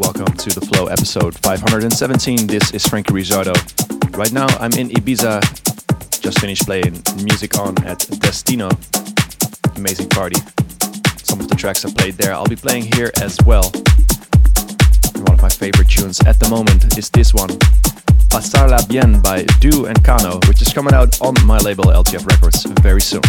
Welcome to the Flow episode 517. This is Franky Rizardo. Right now I'm in Ibiza. Just finished playing music on at Destino. Amazing party. Some of the tracks I played there I'll be playing here as well. And one of my favorite tunes at the moment is this one. Pasarla Bien by Du and Kano, which is coming out on my label LTF Records very soon.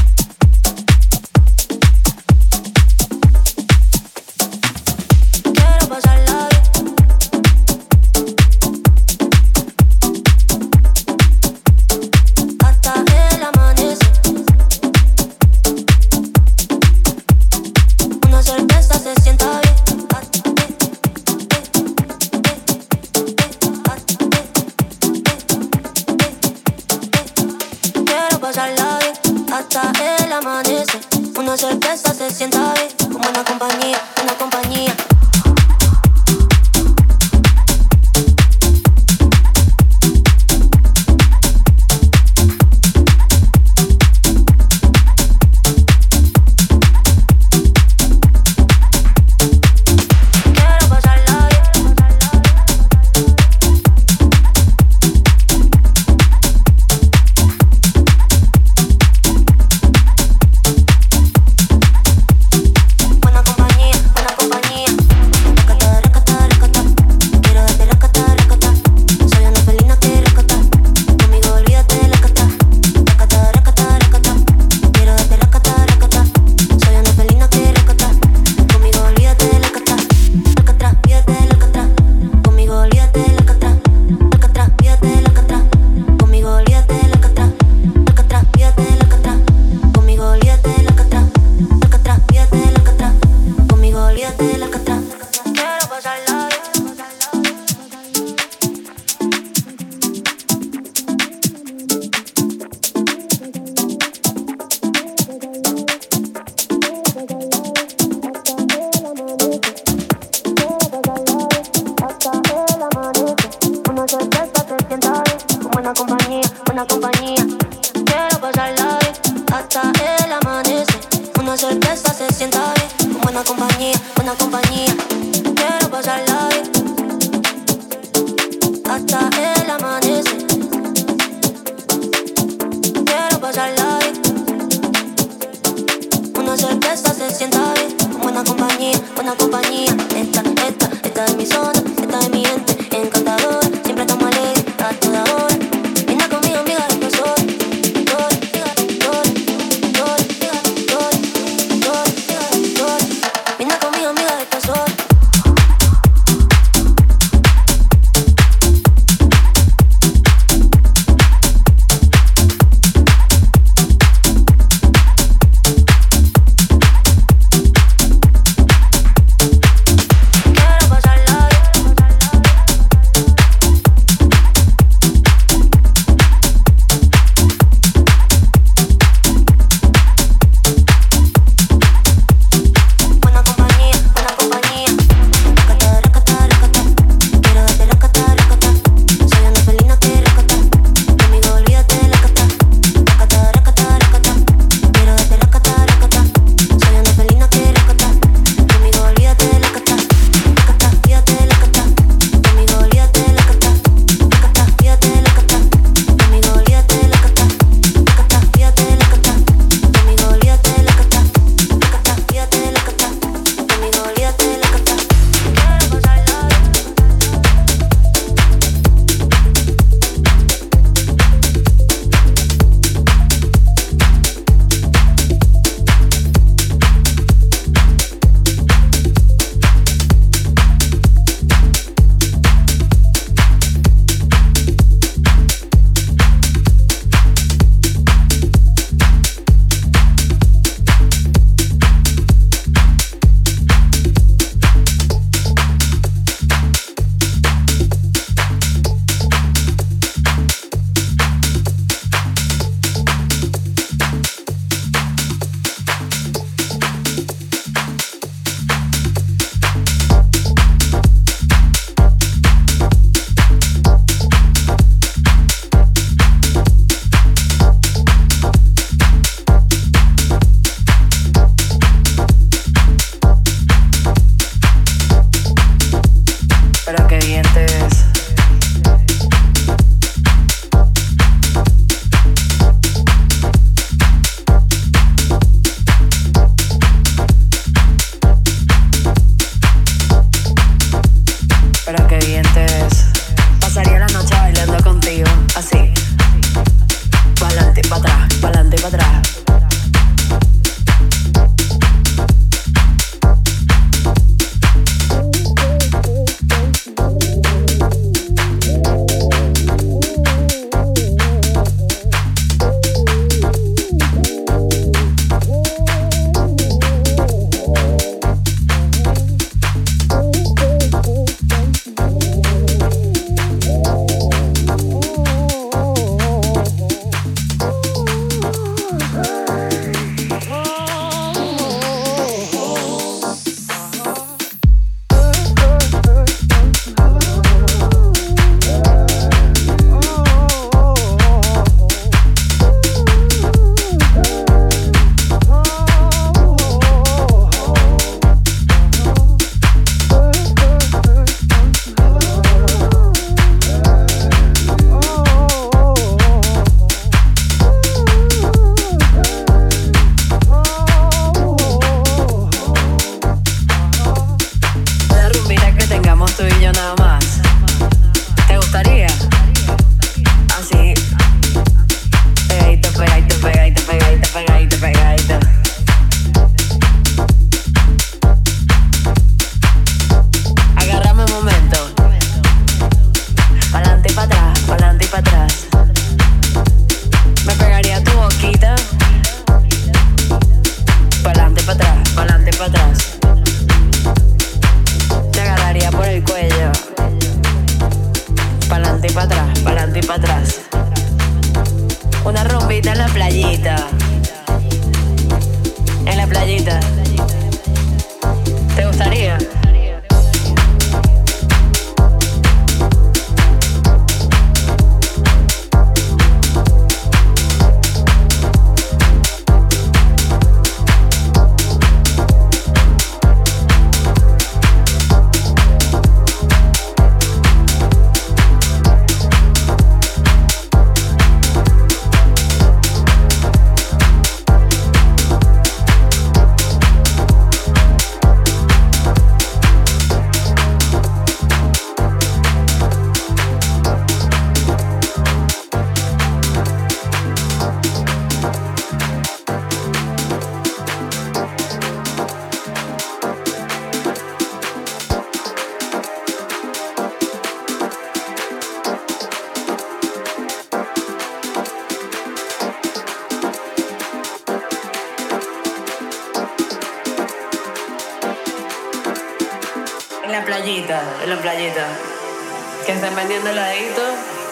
vendiendo heladito,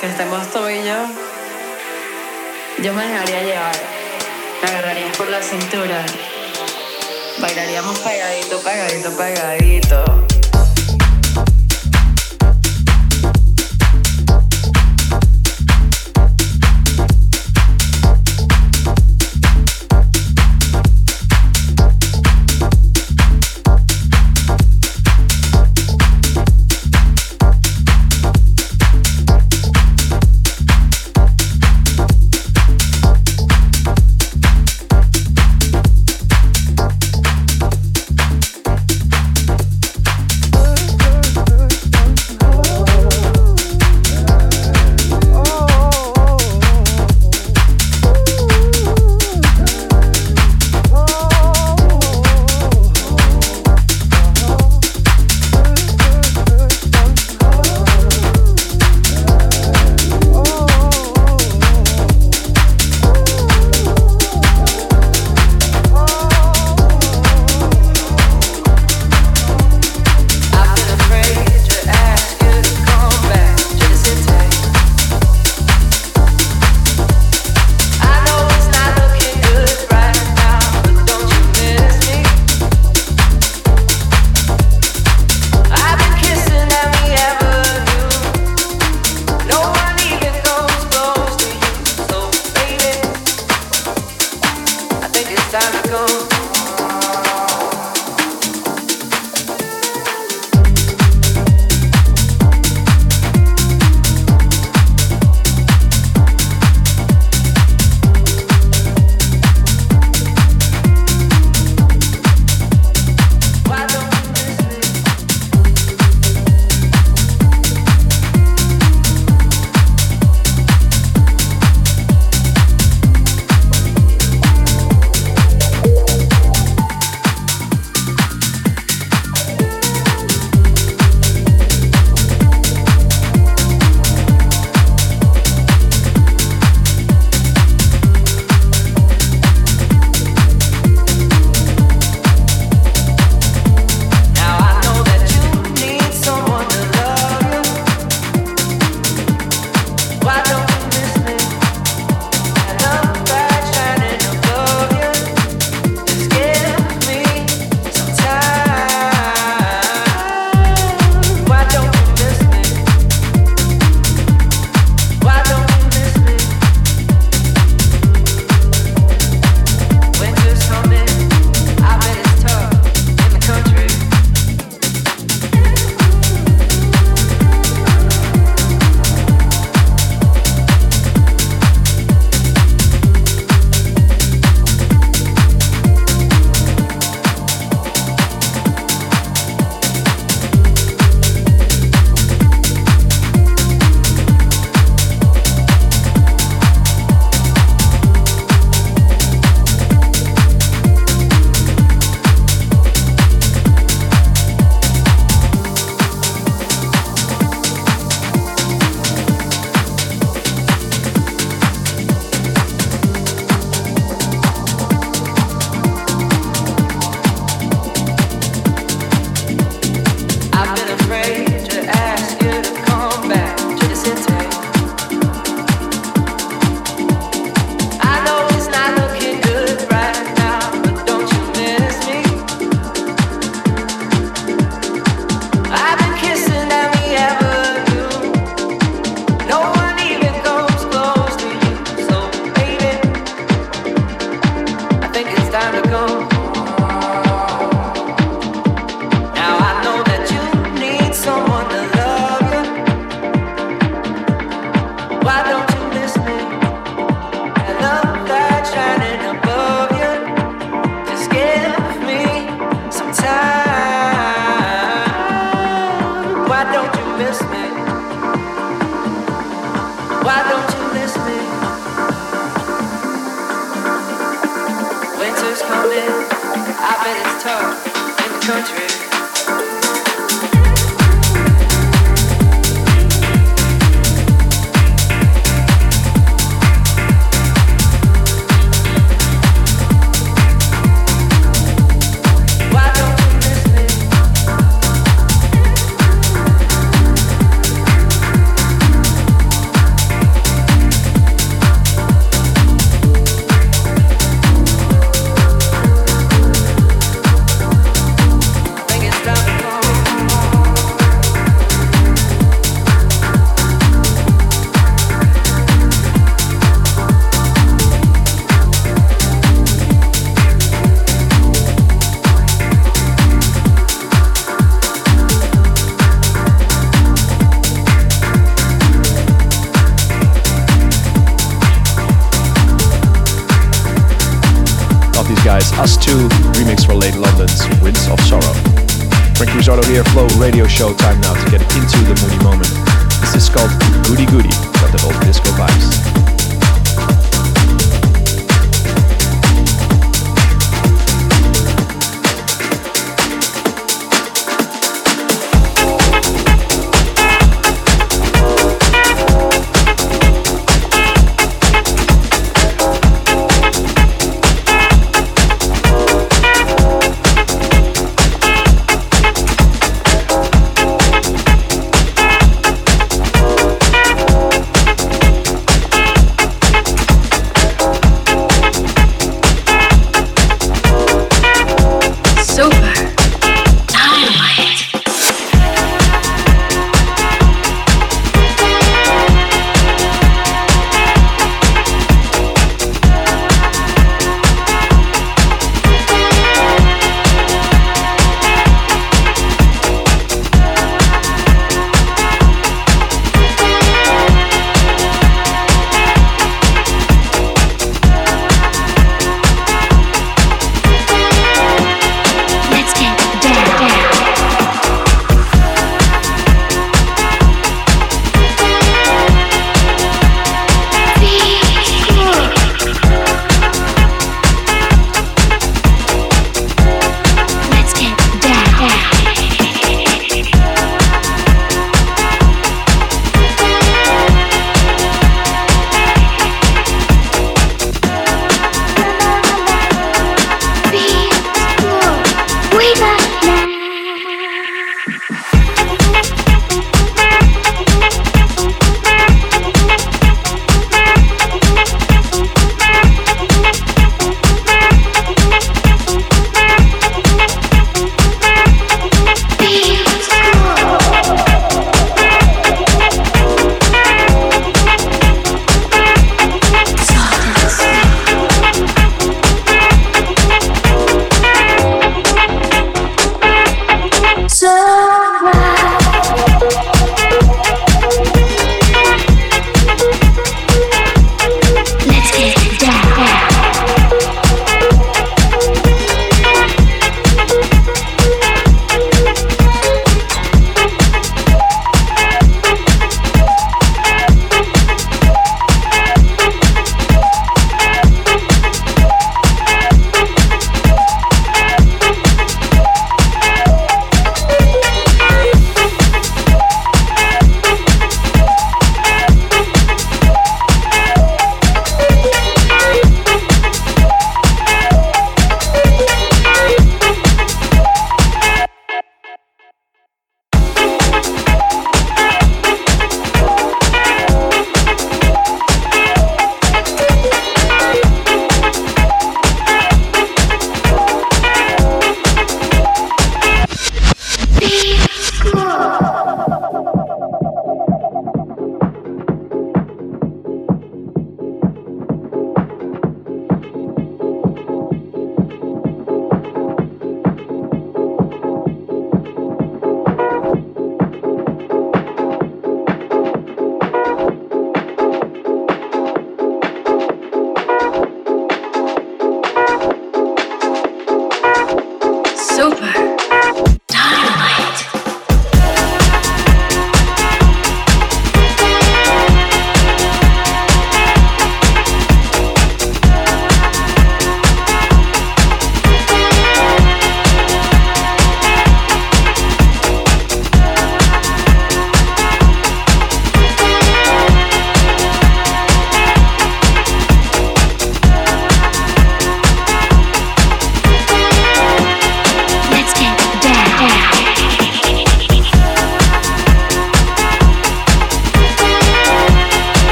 que estemos tú y yo, yo me dejaría llevar. Me agarrarías por la cintura. Bailaríamos pegadito, pegadito, pegadito.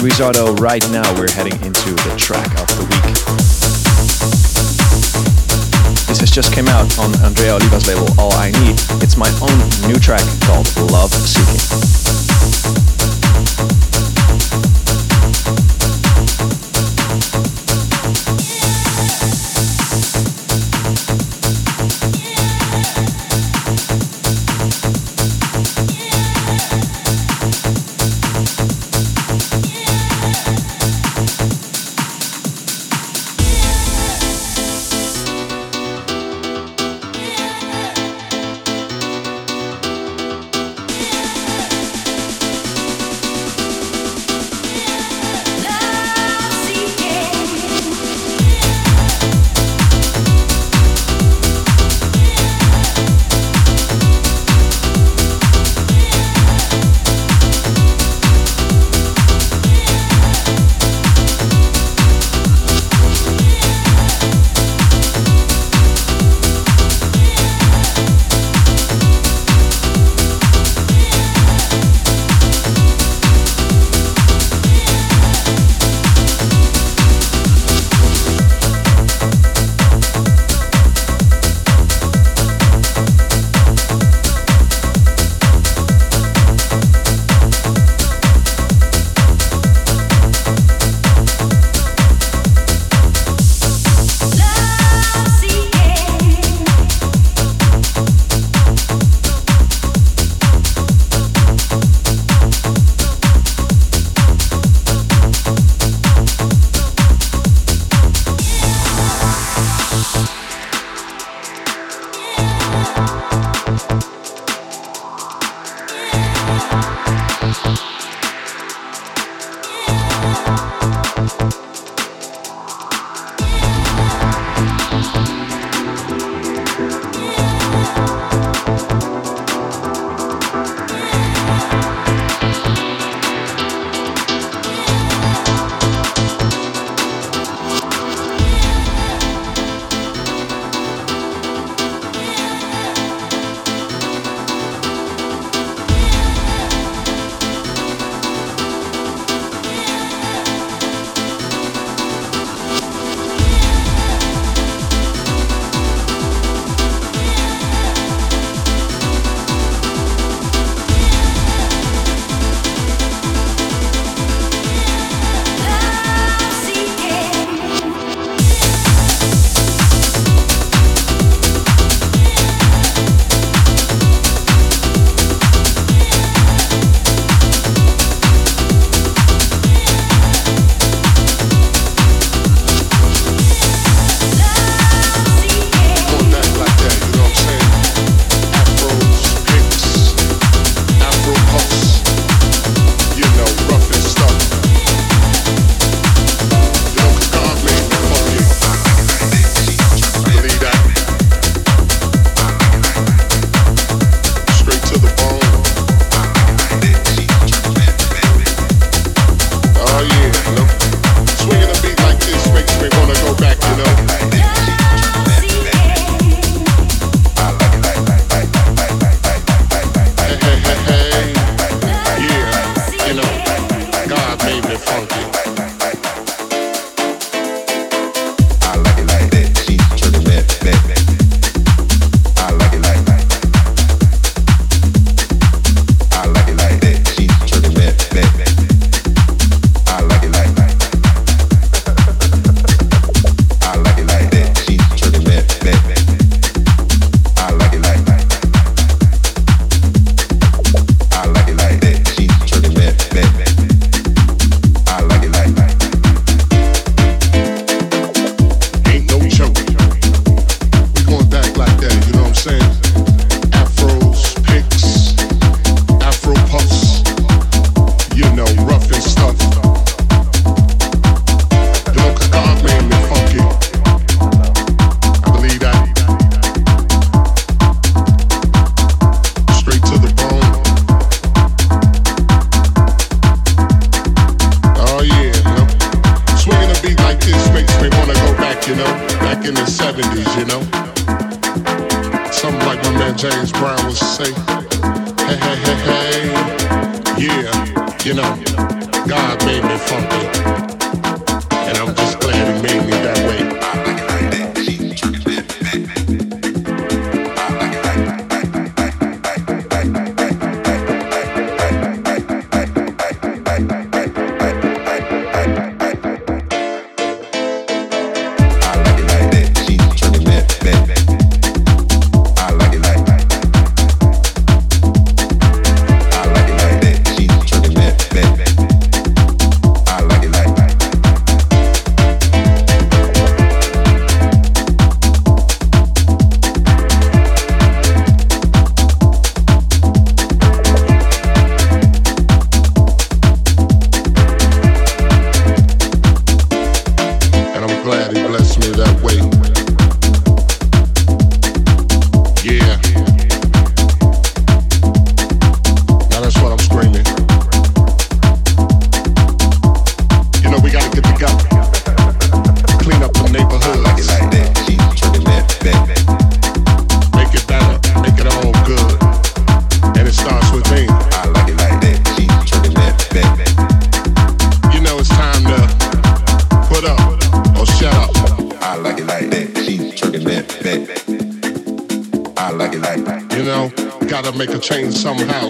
Rizardo. Right now, we're heading into the track of the week. This has just came out on Andrea Oliva's label, All I Need. It's my own new track called Love Seeking.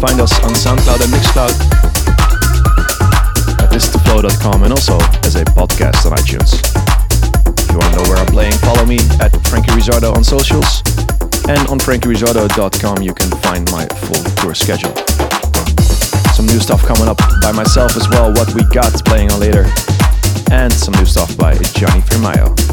find us on SoundCloud and Mixcloud at listentoflow.com and also as a podcast on iTunes. If you want to know where I'm playing, follow me at Franky Rizardo on socials. And on frankyrizardo.com you can find my full tour schedule. Some new stuff coming up by myself as well, what we got playing on later. And some new stuff by Johnny Firmayo.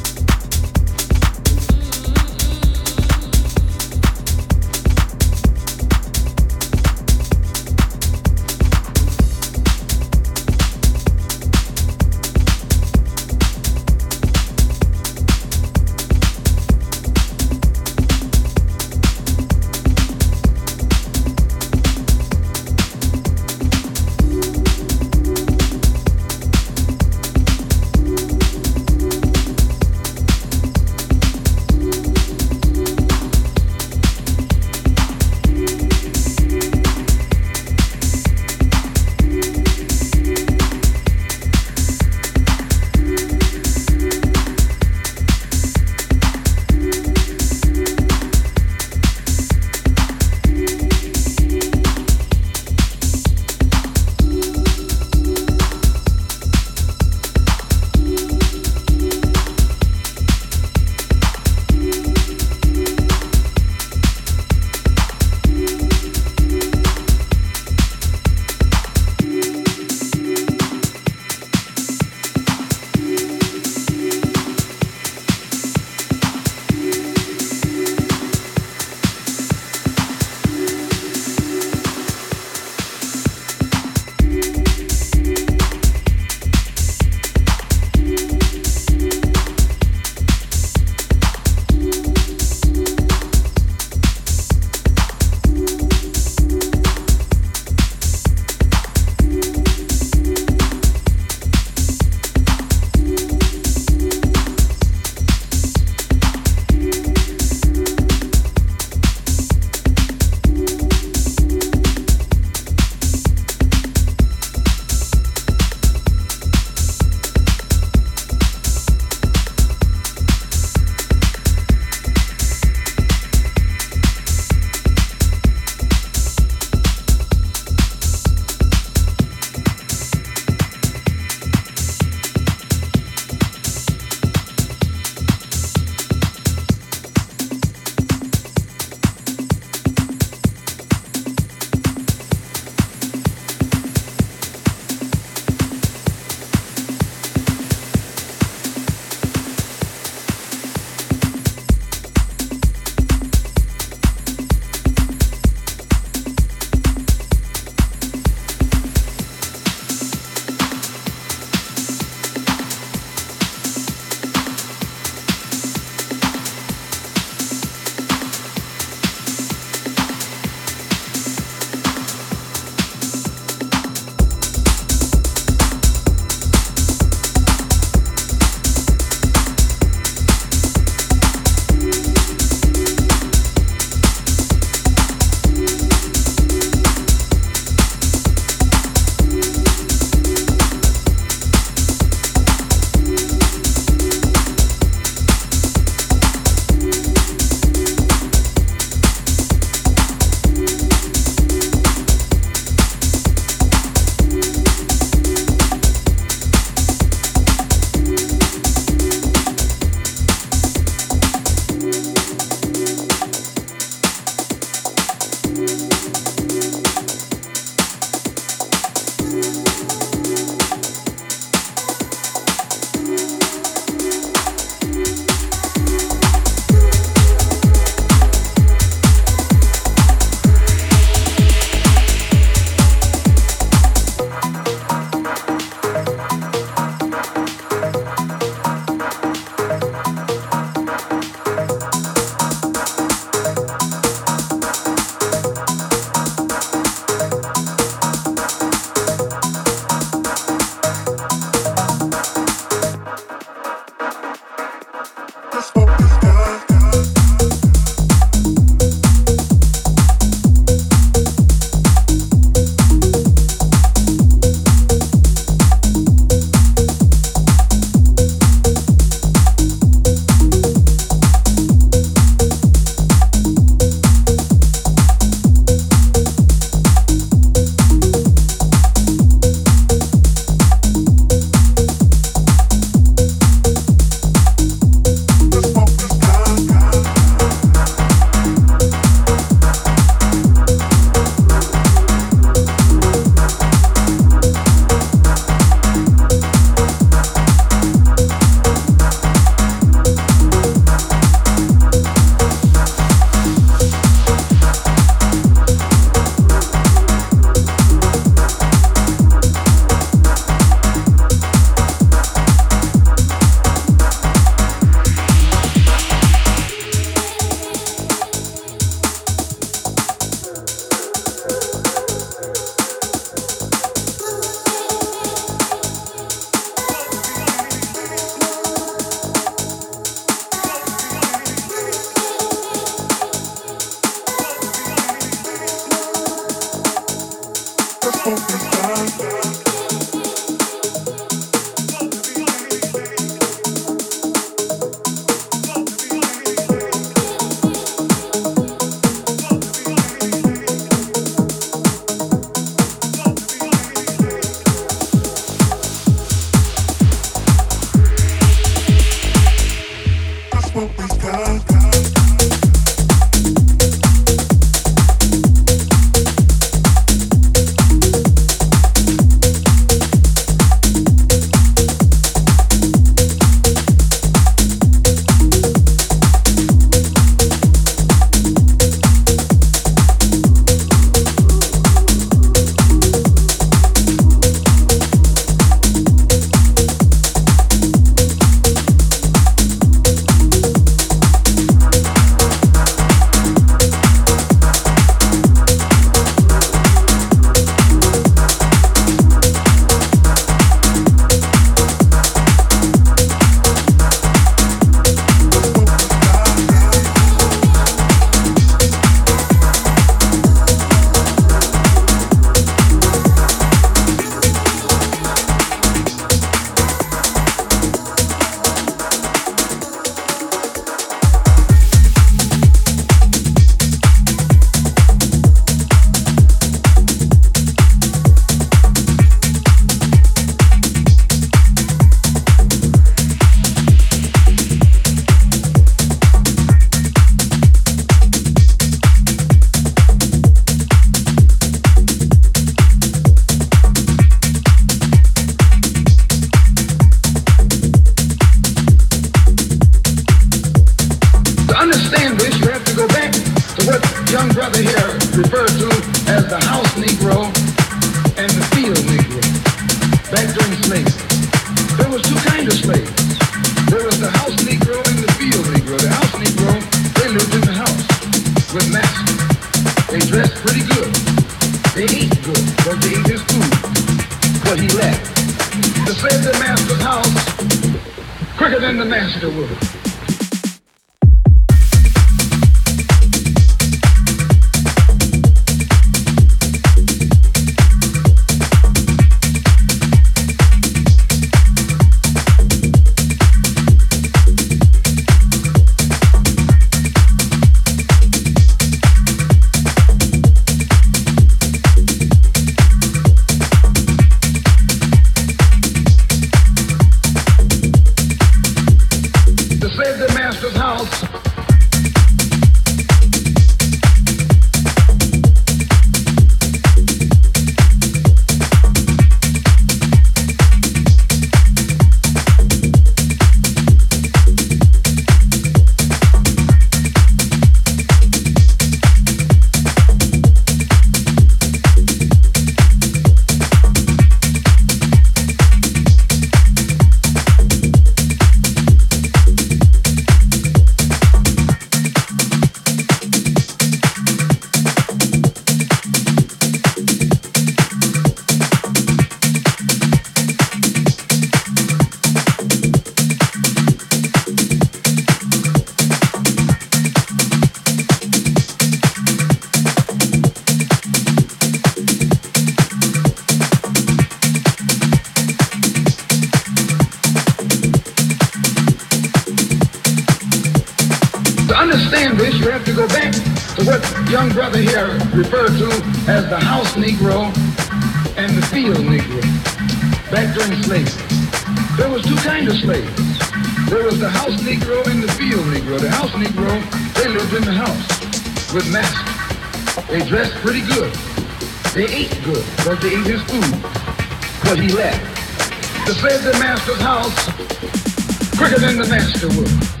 He